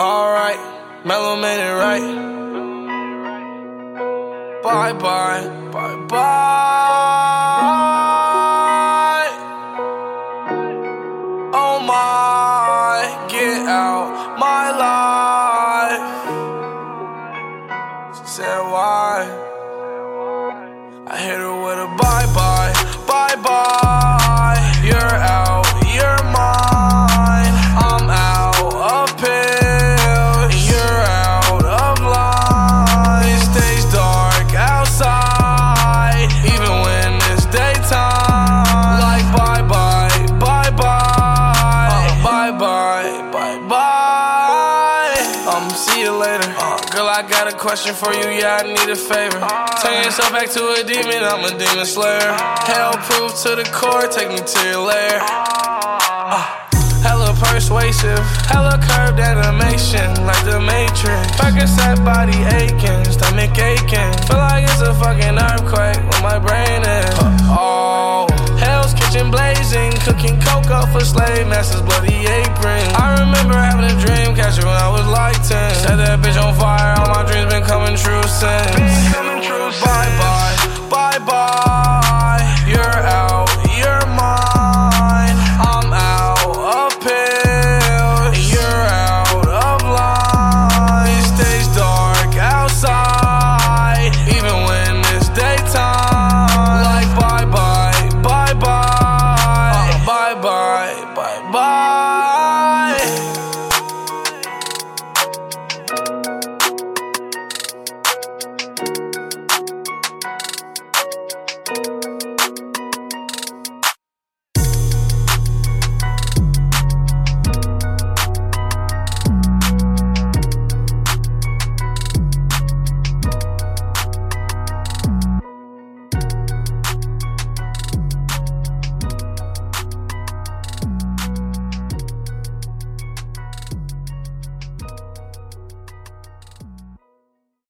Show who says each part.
Speaker 1: Alright, Mellow made it right. Bye bye, bye bye. Oh my, get out my life. She said why? I hit her girl, I got a question for you. Yeah, I need a favor. Turn yourself back to a demon. I'm a demon slayer. Hell proof to the core. Take me to your lair. Uh, hella persuasive, hella curved animation, like the Matrix. Percocet body aching, stomach aching. Feel like it's a fucking earthquake when my brain is. Oh, Hell's Kitchen blazing, cooking cocoa for slave masters, bloody apron. Set that bitch on fire, all my dreams been coming true since.